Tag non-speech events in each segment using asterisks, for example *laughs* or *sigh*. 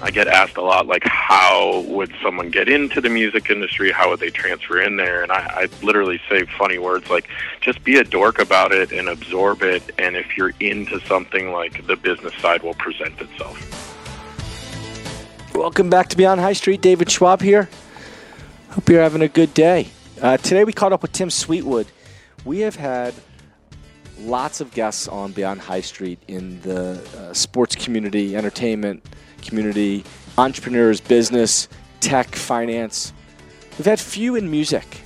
I get asked a lot, like, how would someone get into the music industry? How would they transfer in there? And I, I literally say funny words like, just be a dork about it and absorb it. And if you're into something, like, the business side will present itself. Welcome back to Beyond High Street. David Schwab here. Hope you're having a good day. Uh, today we caught up with Tim Sweetwood. We have had lots of guests on Beyond High Street in the uh, sports community, entertainment community, entrepreneurs, business, tech, finance. We've had few in music.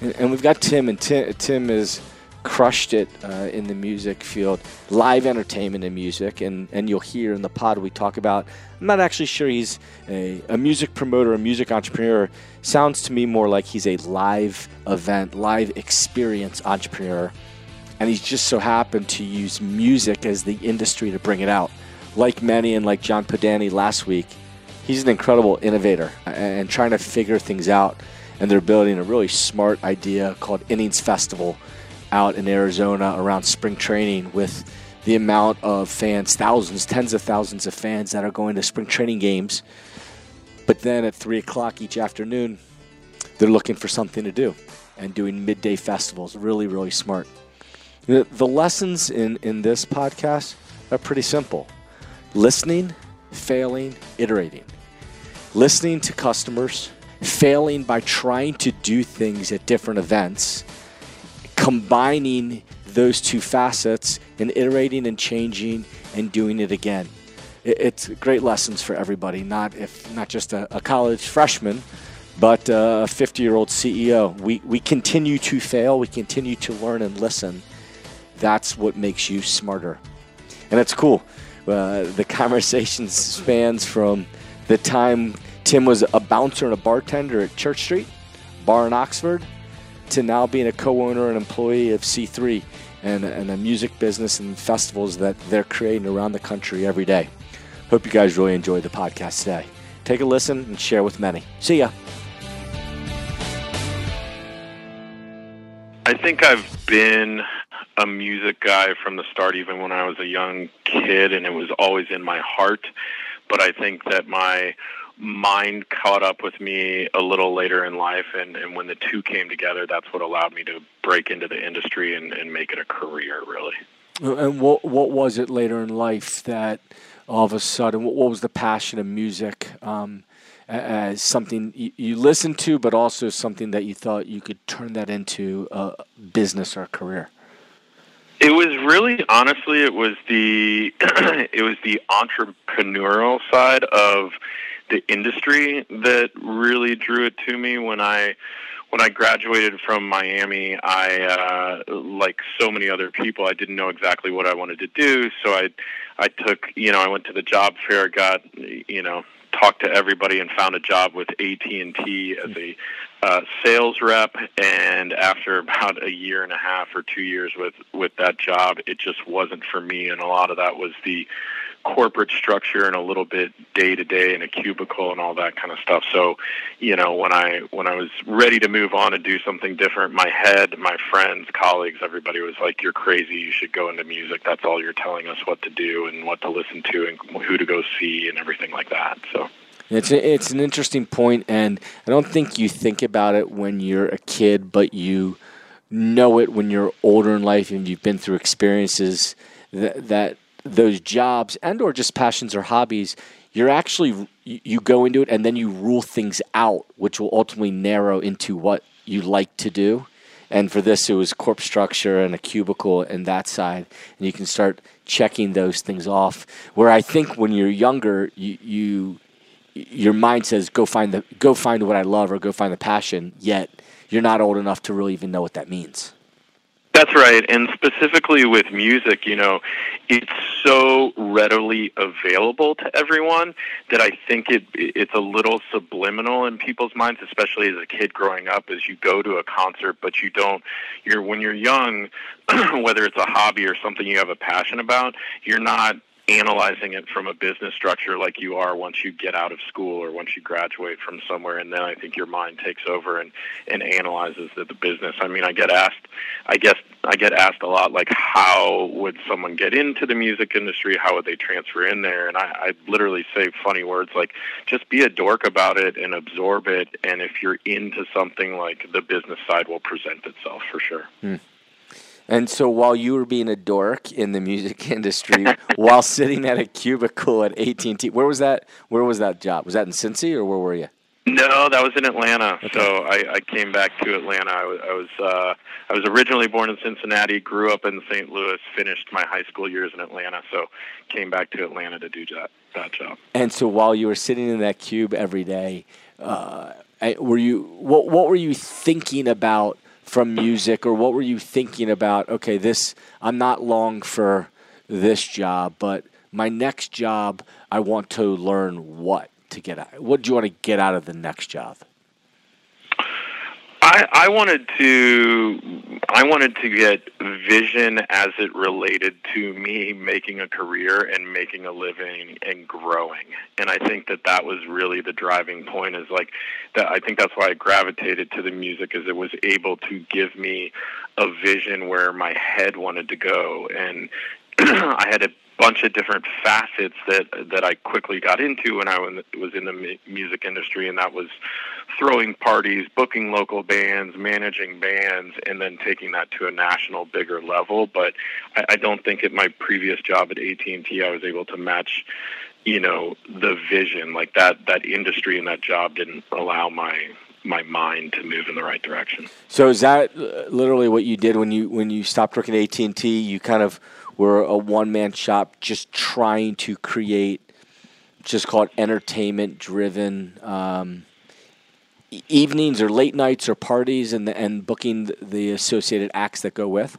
And, we've got Tim, and Tim, Tim has crushed it uh, in the music field, live entertainment and music. And, and you'll hear in the pod we talk about. I'm not actually sure he's a, a music promoter, a music entrepreneur. Sounds to me more like he's a live event, live experience entrepreneur and he's just so happened to use music as the industry to bring it out. Like many and like John Podany last week, he's an incredible innovator and trying to figure things out. And they're building a really smart idea called Innings Festival out in Arizona around spring training with the amount of fans, thousands, tens of thousands of fans that are going to spring training games. But then at 3 o'clock each afternoon, they're looking for something to do and doing midday festivals. Really, really smart. The, the lessons in, in this podcast are pretty simple listening, failing, iterating. Listening to customers, failing by trying to do things at different events, combining those two facets and iterating and changing and doing it again. It's great lessons for everybody, not if not just a, a college freshman, but uh, a 50 year old CEO. We, we continue to fail, we continue to learn and listen that's what makes you smarter. And it's cool. Uh, the conversation spans from the time Tim was a bouncer and a bartender at Church Street, bar in Oxford, to now being a co owner and employee of C3 and, and a music business and festivals that they're creating around the country every day. Hope you guys really enjoyed the podcast today. Take a listen and share with many. See ya. I think I've been a music guy from the start, even when I was a young kid, and it was always in my heart. But I think that my mind caught up with me a little later in life, and, and when the two came together, that's what allowed me to break into the industry and, and make it a career, really. And what what was it later in life that all of a sudden, what, what was the passion of music? Um, as something you, you listened to, but also something that you thought you could turn that into a business or a career? It was really, honestly, it was the *clears throat* it was the entrepreneurial side of the industry that really drew it to me. When I when I graduated from Miami, I uh, like so many other people, I didn't know exactly what I wanted to do. So I I took you know I went to the job fair, got you know talked to everybody and found a job with AT&T as a uh, sales rep. And after about a year and a half or 2 years with with that job it just wasn't for me. And a lot of that was the corporate structure and a little bit day to day in a cubicle and all that kind of stuff. So, you know, when I when I was ready to move on and do something different, my head, my friends, colleagues, everybody was like, "You're crazy. You should go into music. That's all you're telling us what to do and what to listen to and who to go see and everything like that." So. It's a, it's an interesting point, and I don't think you think about it when you're a kid, but you know it when you're older in life and you've been through experiences that, that those jobs and or just passions or hobbies you're actually you go into it and then you rule things out which will ultimately narrow into what you like to do. And for this it was corp structure and a cubicle and that side. And you can start checking those things off. Where i think when you're younger you, you your mind says go find the go find what i love or go find the passion yet you're not old enough to really even know what that means that's right. And specifically with music, you know, it's so readily available to everyone that I think it it's a little subliminal in people's minds, especially as a kid growing up as you go to a concert but you don't you're when you're young, *clears throat* whether it's a hobby or something you have a passion about, you're not analyzing it from a business structure like you are once you get out of school or once you graduate from somewhere and then I think your mind takes over and and analyzes the, the business. I mean, I get asked I guess I get asked a lot like how would someone get into the music industry? How would they transfer in there? And I, I literally say funny words like just be a dork about it and absorb it and if you're into something like the business side will present itself for sure. Hmm. And so while you were being a dork in the music *laughs* industry, while sitting at a cubicle at AT and T, where was that? Where was that job? Was that in Cincy or where were you? No, that was in Atlanta. Okay. So I, I came back to Atlanta. I was I was, uh, I was originally born in Cincinnati, grew up in St. Louis, finished my high school years in Atlanta. So came back to Atlanta to do that that job. And so while you were sitting in that cube every day, uh, were you what what were you thinking about? From music, or what were you thinking about? Okay, this I'm not long for this job, but my next job, I want to learn what to get out. What do you want to get out of the next job? I, I wanted to I wanted to get vision as it related to me making a career and making a living and growing. And I think that that was really the driving point is like that I think that's why I gravitated to the music is it was able to give me a vision where my head wanted to go and *clears throat* I had a bunch of different facets that that I quickly got into when I was in the music industry, and that was throwing parties, booking local bands, managing bands, and then taking that to a national, bigger level. But I, I don't think at my previous job at AT and T I was able to match, you know, the vision like that. That industry and that job didn't allow my my mind to move in the right direction. So is that uh, literally what you did when you when you stopped working at AT and T? You kind of were a one man shop just trying to create, just call it entertainment driven um, evenings or late nights or parties and the, and booking the associated acts that go with.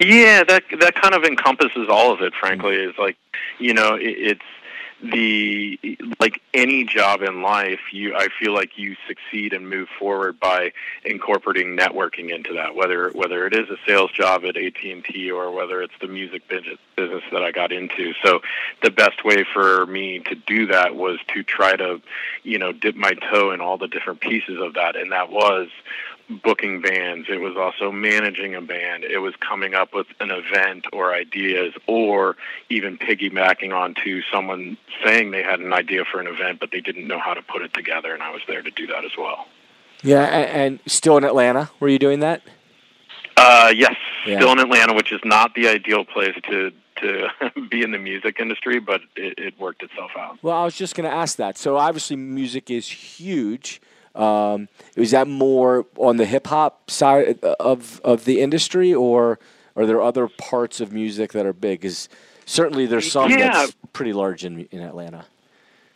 Yeah, that that kind of encompasses all of it. Frankly, mm-hmm. is like you know it, it's the like any job in life you i feel like you succeed and move forward by incorporating networking into that whether whether it is a sales job at AT&T or whether it's the music business that I got into. So the best way for me to do that was to try to you know dip my toe in all the different pieces of that and that was booking bands. It was also managing a band. It was coming up with an event or ideas, or even piggybacking onto someone saying they had an idea for an event, but they didn't know how to put it together, and I was there to do that as well. Yeah, and, still in Atlanta, were you doing that? Uh, yes, yeah. still in Atlanta, which is not the ideal place to to *laughs* be in the music industry, but it, it worked itself out. Well, I was just going to ask that. So obviously, music is huge. Um, is that more on the hip hop side of of the industry, or are there other parts of music that are big? Is certainly there's some yeah. that's pretty large in in Atlanta.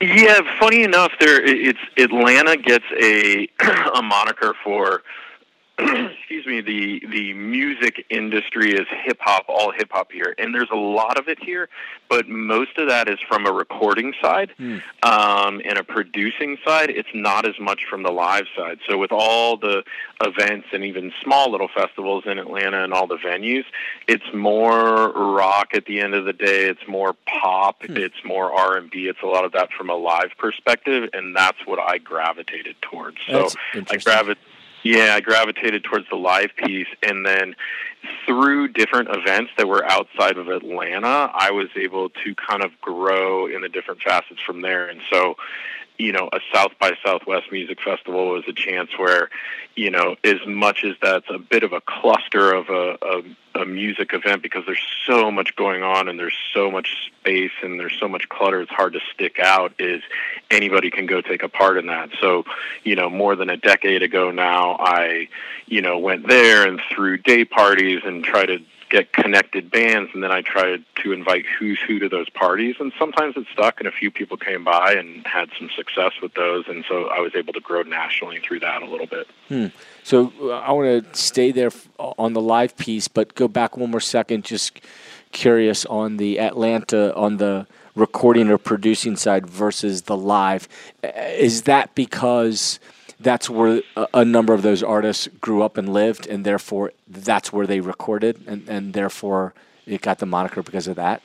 Yeah, funny enough, there it's Atlanta gets a *clears throat* a moniker for *clears throat* excuse me, the the music industry is hip hop, all hip hop here, and there's a lot of it here, but most of that is from a recording side mm. um, and a producing side. It's not as much from the live side. So with all the events and even small little festivals in Atlanta and all the venues, it's more rock at the end of the day. It's more pop. Mm. It's more R and B. It's a lot of that from a live perspective, and that's what I gravitated towards. So I gravitated yeah, I gravitated towards the live piece, and then through different events that were outside of Atlanta, I was able to kind of grow in the different facets from there. And so, you know, a South by Southwest Music Festival was a chance where, you know, as much as that's a bit of a cluster of a, a, a music event because there's so much going on and there's so much space and there's so much clutter, it's hard to stick out. Is anybody can go take a part in that. So, you know, more than a decade ago now, I, you know, went there and threw day parties and tried to get connected bands, and then I tried to invite who's who to those parties, and sometimes it stuck, and a few people came by and had some success with those, and so I was able to grow nationally through that a little bit. Hmm. So uh, I want to stay there on the live piece, but go back one more second. Just curious on the Atlanta on the recording or producing side versus the live. Is that because that's where a, a, number of those artists grew up and lived, and therefore that's where they recorded, and, and therefore it got the moniker because of that?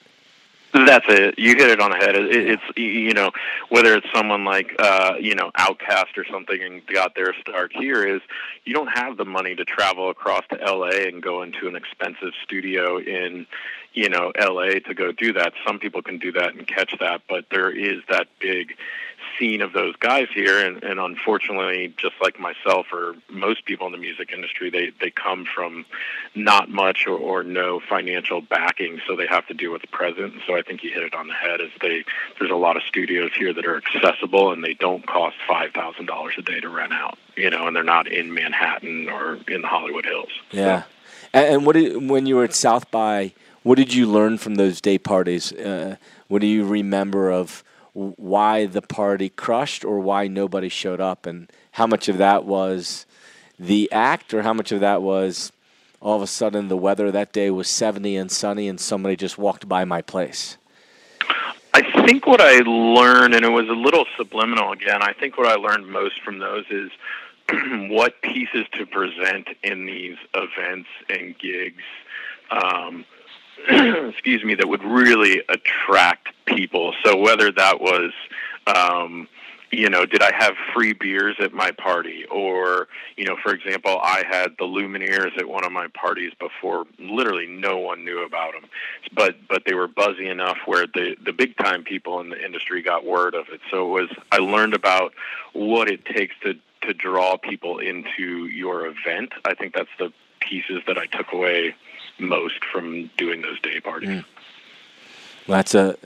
That's it. You hit it on the head. It, it's you know whether it's someone like uh, you know OutKast or something and got their start here is you don't have the money to travel across to L.A. and go into an expensive studio in you know L.A. to go do that. Some people can do that and catch that, but there is that big scene of those guys here, and, and unfortunately, just like myself or most people in the music industry, they they come from not much or, or no financial backing, so they have to with the present. So I think you hit it on the head. Is they there's a lot of studios here that are accessible and they don't cost five thousand dollars a day to rent out, you know, and they're not in Manhattan or in the Hollywood Hills. Yeah, so. and, and what did, when you were at South by, what did you learn from those day parties? Uh, what do you remember of? Why the party crushed or why nobody showed up, and how much of that was the act, or how much of that was all of a sudden the weather that day was 70 and sunny and somebody just walked by my place? I think what I learned, and it was a little subliminal again, I think what I learned most from those is *clears throat* what pieces to present in these events and gigs. Um, *clears throat* excuse me, that would really attract people. So whether that was, um, you know, did I have free beers at my party? Or, you know, for example, I had the Lumineers at one of my parties before literally no one knew about them. But but they were buzzy enough where the the big time people in the industry got word of it. So it was I learned about what it takes to to draw people into your event. I think that's the pieces that I took away most from doing those day parties. Mm. Well, that's a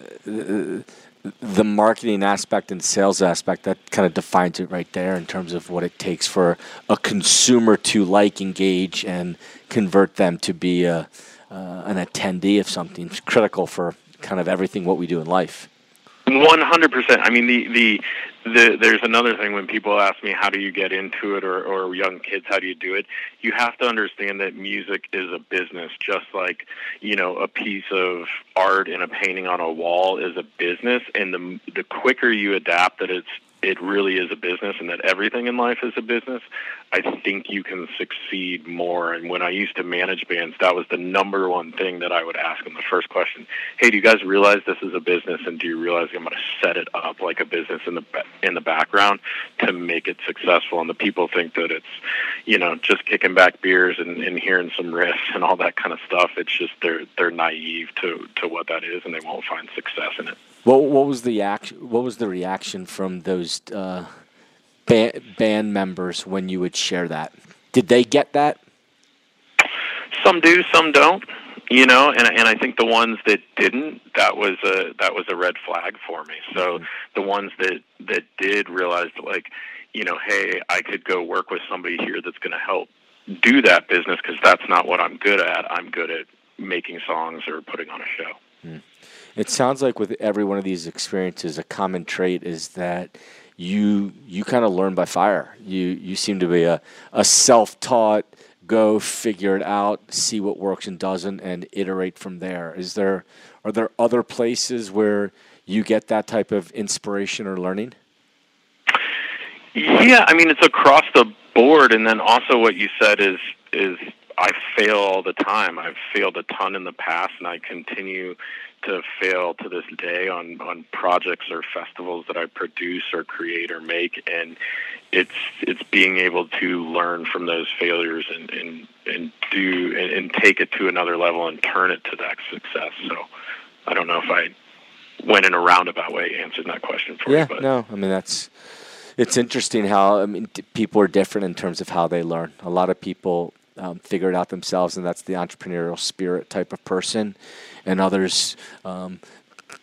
the marketing aspect and sales aspect that kind of defines it right there in terms of what it takes for a consumer to like, engage, and convert them to be a uh, an attendee of something. It's critical for kind of everything what we do in life. One hundred percent. I mean, the, the the there's another thing when people ask me how do you get into it, or or young kids how do you do it. You have to understand that music is a business, just like you know a piece of art and a painting on a wall is a business. And the the quicker you adapt that it's it really is a business and that everything in life is a business, I think you can succeed more. And when I used to manage bands, that was the number one thing that I would ask them. The first question: Hey, do you guys realize this is a business, and do you realize I'm going to set it up like a business in the in the background to make it successful? And the people think that it's, you know, just kicking back beers and, and hearing some riffs and all that kind of stuff. It's just they're they're naive to to what that is, and they won't find success in it. What what was the action? What was the reaction from those uh, band, band members when you would share that? Did they get that? Some do, some don't. You know, and and I think the ones that didn't, that was a that was a red flag for me. So mm-hmm. the ones that that did realize, like, you know, hey, I could go work with somebody here that's going to help do that business because that's not what I'm good at. I'm good at making songs or putting on a show. Mm. It sounds like with every one of these experiences, a common trait is that you you kind of learn by fire. You you seem to be a, a self taught go figure it out, see what works and doesn't, and iterate from there. Is there are there other places where you get that type of inspiration or learning? Yeah, I mean it's across the board, and then also what you said is is I fail all the time. I've failed a ton in the past, and I continue to fail to this day on on projects or festivals that I produce or create or make, and it's it's being able to learn from those failures and and and do and, and take it to another level and turn it to that success. So I don't know if I went in a roundabout way answered that question for yeah, you. Yeah, no, I mean that's it's interesting how I mean people are different in terms of how they learn. A lot of people um, figure it out themselves, and that's the entrepreneurial spirit type of person. And others um,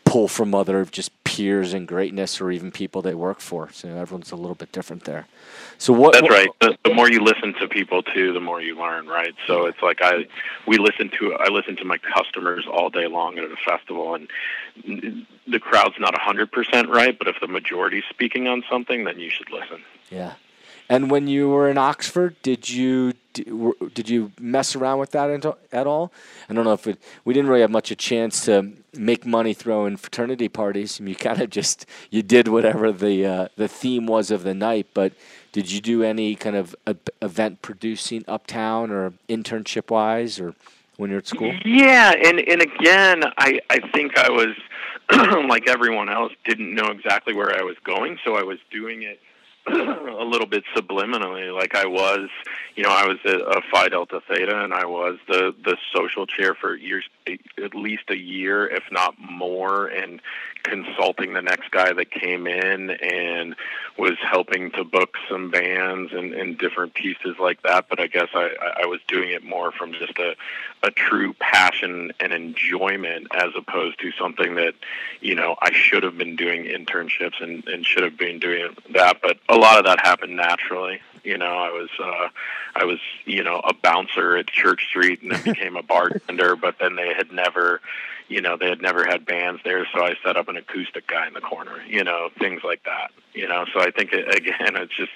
pull from other just peers and greatness, or even people they work for. So everyone's a little bit different there. So what? That's what, right. The, the, more you listen to people too, the more you learn, right? So it's like I, we listen to I listen to my customers all day long at a festival, and the crowd's not hundred percent right, but if the majority's speaking on something, then you should listen. Yeah. And when you were in Oxford, did you did you mess around with that at all? I don't know if it, we didn't really have much a chance to make money throwing fraternity parties. You kind of just you did whatever the uh, the theme was of the night. But did you do any kind of event producing uptown or internship wise, or when you're at school? Yeah, and and again, I I think I was *clears throat* like everyone else, didn't know exactly where I was going, so I was doing it *clears throat* a little bit subliminally. Like I was, you know, I was a, a Phi Delta Theta, and I was the the social chair for years, at least a year, if not more, and consulting the next guy that came in and was helping to book some bands and, and different pieces like that. But I guess I, I was doing it more from just a, a true passion and enjoyment as opposed to something that, you know, I should have been doing internships and, and should have been doing that. But a lot of that happened naturally. You know, I was uh, I was you know a bouncer at Church Street and then *laughs* became a bartender. but then they had never you know, they had never had bands there, so I set up an acoustic guy in the corner, you know, things like that, you know. So I think, it, *laughs* again, it's just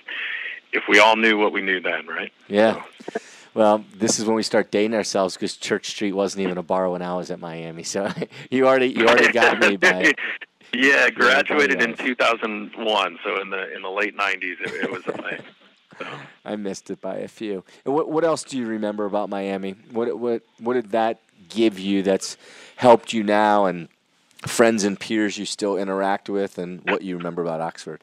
if we all knew what we knew then, right? Yeah. So. Well, this is when we start dating ourselves because Church Street wasn't even a bar when I was at Miami. So *laughs* you already you already got me *laughs* by. yeah, graduated in 2001, so in the in the late 90s, it, it was a thing. So. I missed it by a few. And what what else do you remember about Miami? What what what did that give you that's helped you now and friends and peers you still interact with and what you remember about Oxford?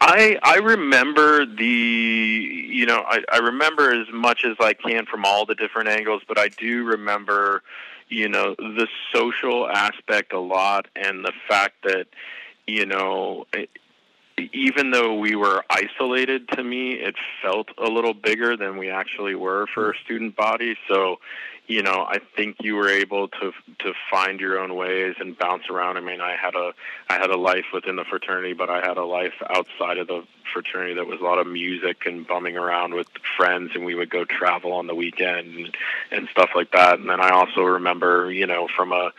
I I remember the you know I, I remember as much as I can from all the different angles, but I do remember you know the social aspect a lot and the fact that you know even though we were isolated to me it felt a little bigger than we actually were for a student body so you know, I think you were able to to find your own ways and bounce around. I mean, I had a I had a life within the fraternity, but I had a life outside of the fraternity that was a lot of music and bumming around with friends, and we would go travel on the weekend and, and stuff like that. And then I also remember, you know, from a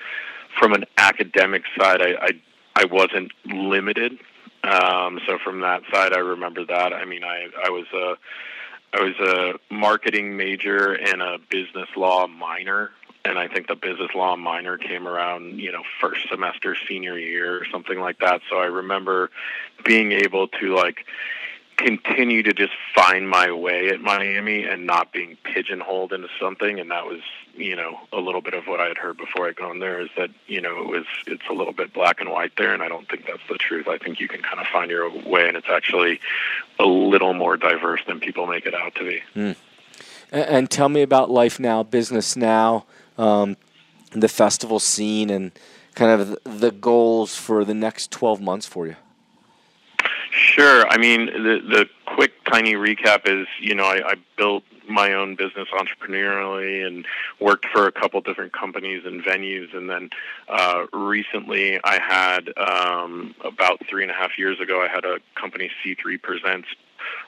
from an academic side, I I, I wasn't limited. Um, so from that side, I remember that. I mean, I I was a I was a marketing major and a business law minor, and I think the business law minor came around, you know, first semester senior year or something like that. So I remember being able to like continue to just find my way at Miami and not being pigeonholed into something. And that was, you know, a little bit of what I had heard before I'd gone there is that, you know, it was, it's a little bit black and white there. And I don't think that's the truth. I think you can kind of find your way and it's actually a little more diverse than people make it out to be. Mm. And, tell me about life now, business now, um, the festival scene and kind of the goals for the next 12 months for you. Sure. I mean, the the quick, tiny recap is, you know, I, I built my own business entrepreneurially and worked for a couple different companies and venues. And then uh, recently, I had um, about three and a half years ago, I had a company C3 Presents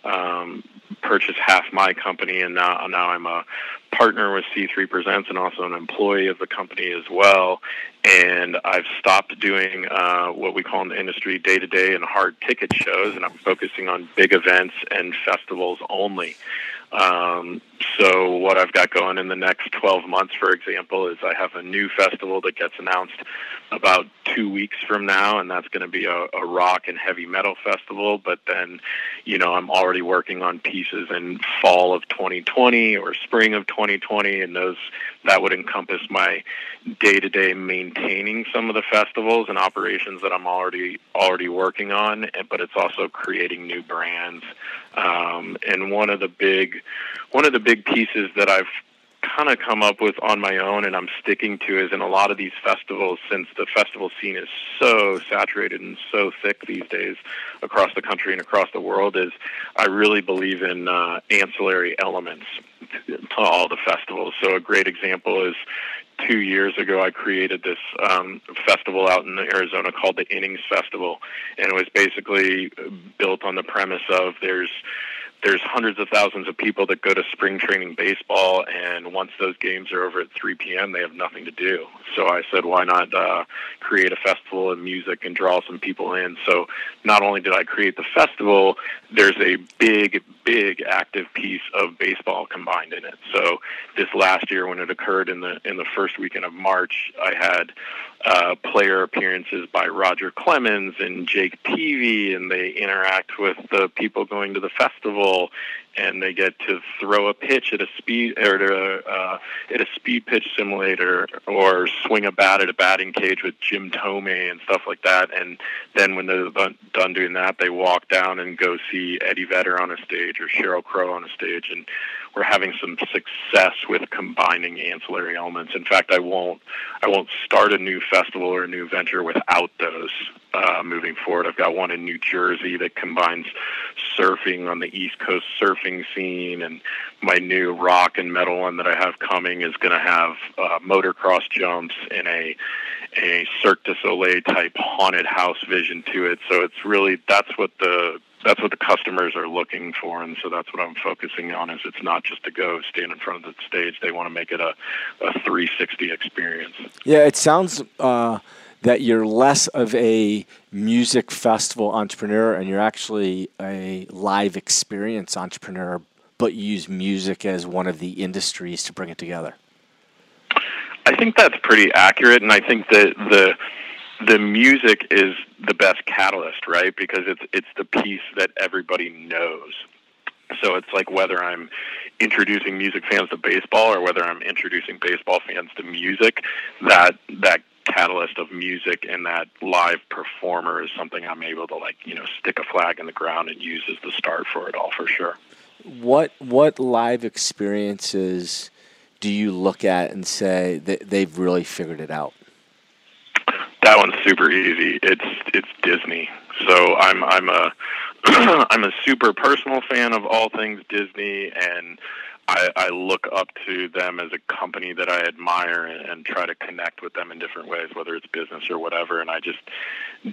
um, purchase half my company, and now now I'm a partner with C3 Presents and also an employee of the company as well. And I've stopped doing uh, what we call in the industry day to day and hard ticket shows, and I'm focusing on big events and festivals only. Um, so what I've got going in the next 12 months, for example, is I have a new festival that gets announced about two weeks from now, and that's going to be a, a rock and heavy metal festival. But then, you know, I'm already working on pieces in fall of 2020 or spring of 2020, and those that would encompass my day-to-day maintaining some of the festivals and operations that I'm already already working on. But it's also creating new brands. Um, and one of the big one of the big pieces that I've kind of come up with on my own and I'm sticking to is in a lot of these festivals since the festival scene is so saturated and so thick these days across the country and across the world is I really believe in uh, ancillary elements to all the festivals. So a great example is two years ago I created this um, festival out in Arizona called the Innings Festival and it was basically built on the premise of there's there's hundreds of thousands of people that go to spring training baseball, and once those games are over at 3 p.m., they have nothing to do. So I said, why not uh, create a festival of music and draw some people in? So not only did I create the festival, there's a big, big active piece of baseball combined in it. So this last year, when it occurred in the in the first weekend of March, I had uh, player appearances by Roger Clemens and Jake Peavy, and they interact with the people going to the festival and they get to throw a pitch at a speed or uh, at a speed pitch simulator or swing a bat at a batting cage with Jim Thome and stuff like that. And then when they're done doing that, they walk down and go see Eddie Vedder on a stage or Sheryl Crow on a stage, and we're having some success with combining ancillary elements. In fact, I won't I won't start a new festival or a new venture without those uh, moving forward. I've got one in New Jersey that combines surfing on the East Coast surfing scene, and my new rock and metal one that I have coming is going to have uh, motocross jumps in a a Cirque du Soleil type haunted house vision to it. So it's really that's what the that's what the customers are looking for, and so that's what I'm focusing on. Is it's not just to go stand in front of the stage; they want to make it a, a 360 experience. Yeah, it sounds uh, that you're less of a music festival entrepreneur, and you're actually a live experience entrepreneur, but you use music as one of the industries to bring it together. I think that's pretty accurate, and I think that the the music is the best catalyst, right? Because it's it's the piece that everybody knows. So it's like whether I'm introducing music fans to baseball or whether I'm introducing baseball fans to music, that that catalyst of music and that live performer is something I'm able to like, you know, stick a flag in the ground and use as the start for it all for sure. What what live experiences do you look at and say that they've really figured it out? That one's super easy. It's it's Disney. So I'm I'm a *clears throat* I'm a super personal fan of all things Disney, and I, I look up to them as a company that I admire and, and try to connect with them in different ways, whether it's business or whatever. And I just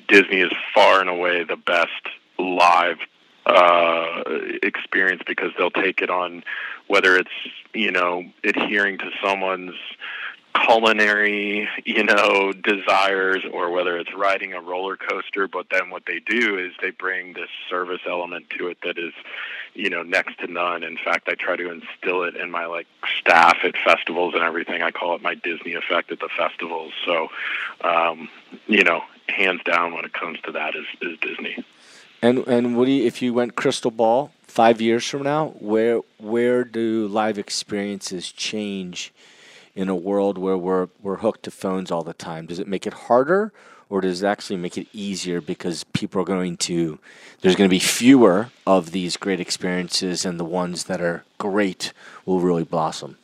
Disney is far and away the best live uh, experience because they'll take it on whether it's you know adhering to someone's culinary, you know, desires or whether it's riding a roller coaster, but then what they do is they bring this service element to it that is, you know, next to none. In fact, I try to instill it in my like staff at festivals and everything. I call it my Disney effect at the festivals. So, um, you know, hands down when it comes to that is, is Disney. And and Woody, if you went crystal ball five years from now, where where do live experiences change in a world where we're we're hooked to phones all the time? Does it make it harder, or does it actually make it easier because people are going to there's going to be fewer of these great experiences, and the ones that are great will really blossom?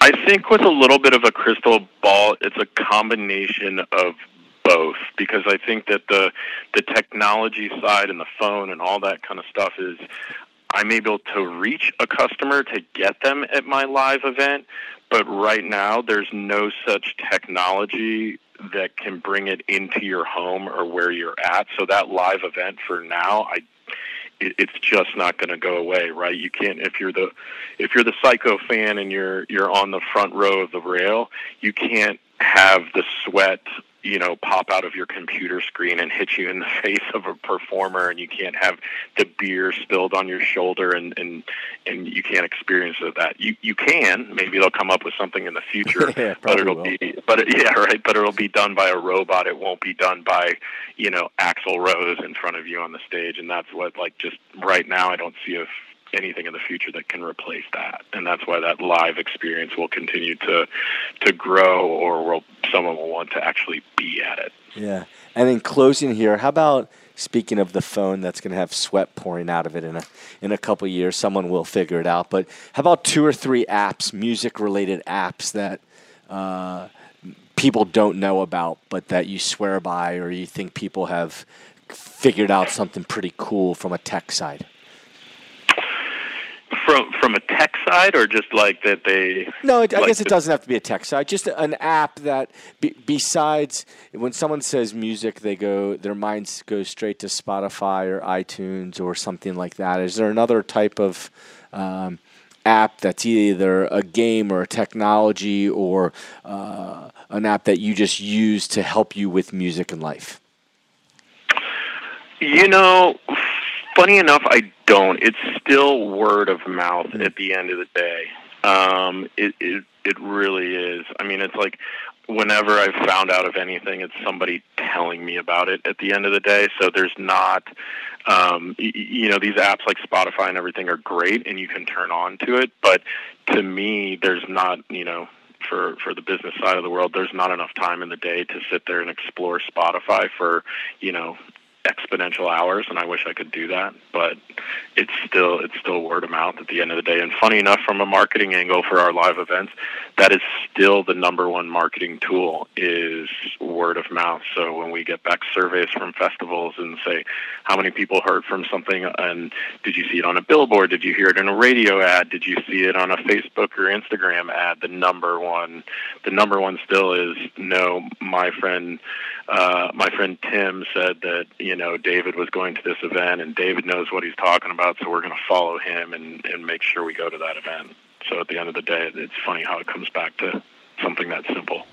I think with a little bit of a crystal ball, it's a combination of both because I think that the the technology side and the phone and all that kind of stuff is I'm able to reach a customer to get them at my live event, but right now there's no such technology that can bring it into your home or where you're at. So that live event for now, I it's just not going to go away, right? You can't if you're the if you're the psycho fan and you're you're on the front row of the rail, you can't have the sweat you know pop out of your computer screen and hit you in the *laughs* face of a performer and you can't have the beer spilled on your shoulder and and and you can't experience that. You you can. Maybe they'll come up with something in the future *laughs* yeah, but it'll will. be but it, *laughs* yeah right but it'll be done by a robot. It won't be done by you know Axl Rose in front of you on the stage. And that's what like just right now I don't see a anything in the future that can replace that. And that's why that live experience will continue to to grow, or will someone will want to actually be at it. Yeah. And in closing here, how about speaking of the phone that's going to have sweat pouring out of it in a in a couple years, someone will figure it out. But how about two or three apps, music related apps that uh, people don't know about, but that you swear by, or you think people have figured out something pretty cool from a tech side? From from a tech side or just like that they no it, i like guess it doesn't have to be a tech side just an app that be, besides when someone says music they go their minds go straight to spotify or itunes or something like that. Is there another type of um, app that's either a game or a technology or uh, an app that you just use to help you with music and life? You know funny enough, I don't. It's still word of mouth mm-hmm. at the end of the day. Um, it, it it really is. I mean, it's like whenever I've found out of anything, it's somebody telling me about it at the end of the day. So there's not, um, y- you know, these apps like Spotify and everything are great, and you can turn on to it. But to me, there's not, you know, for for the business side of the world, there's not enough time in the day to sit there and explore Spotify for, you know, exponential hours and I wish I could do that but it's still it's still word of mouth at the end of the day. And funny enough from a marketing angle for our live events that is still the number one marketing tool is word of mouth. So when we get back surveys from festivals and say how many people heard from something? And did you see it on a billboard? Did you hear it in a radio ad? Did you see it on a Facebook or Instagram ad? The number one the number one still is no my friend uh, my friend Tim said that you know David was going to this event, and David knows what he's talking about, so we're going to follow him and and make sure we go to that event. So at the end of the day, it's funny how it comes back to something that simple.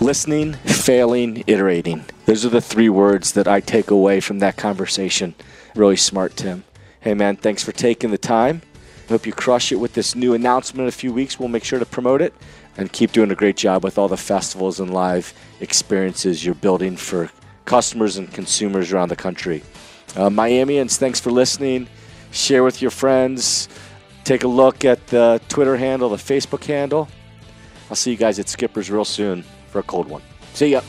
Listening, failing, iterating. Those are the three words that I take away from that conversation. Really smart, Tim. Hey, man, thanks for taking the time. Hope you crush it with this new announcement in a few weeks. We'll make sure to promote it and keep doing a great job with all the festivals and live experiences you're building for customers and consumers around the country. Uh, Miamians, thanks for listening. Share with your friends. Take a look at the Twitter handle, the Facebook handle. I'll see you guys at Skipper's real soon for a cold one. See ya.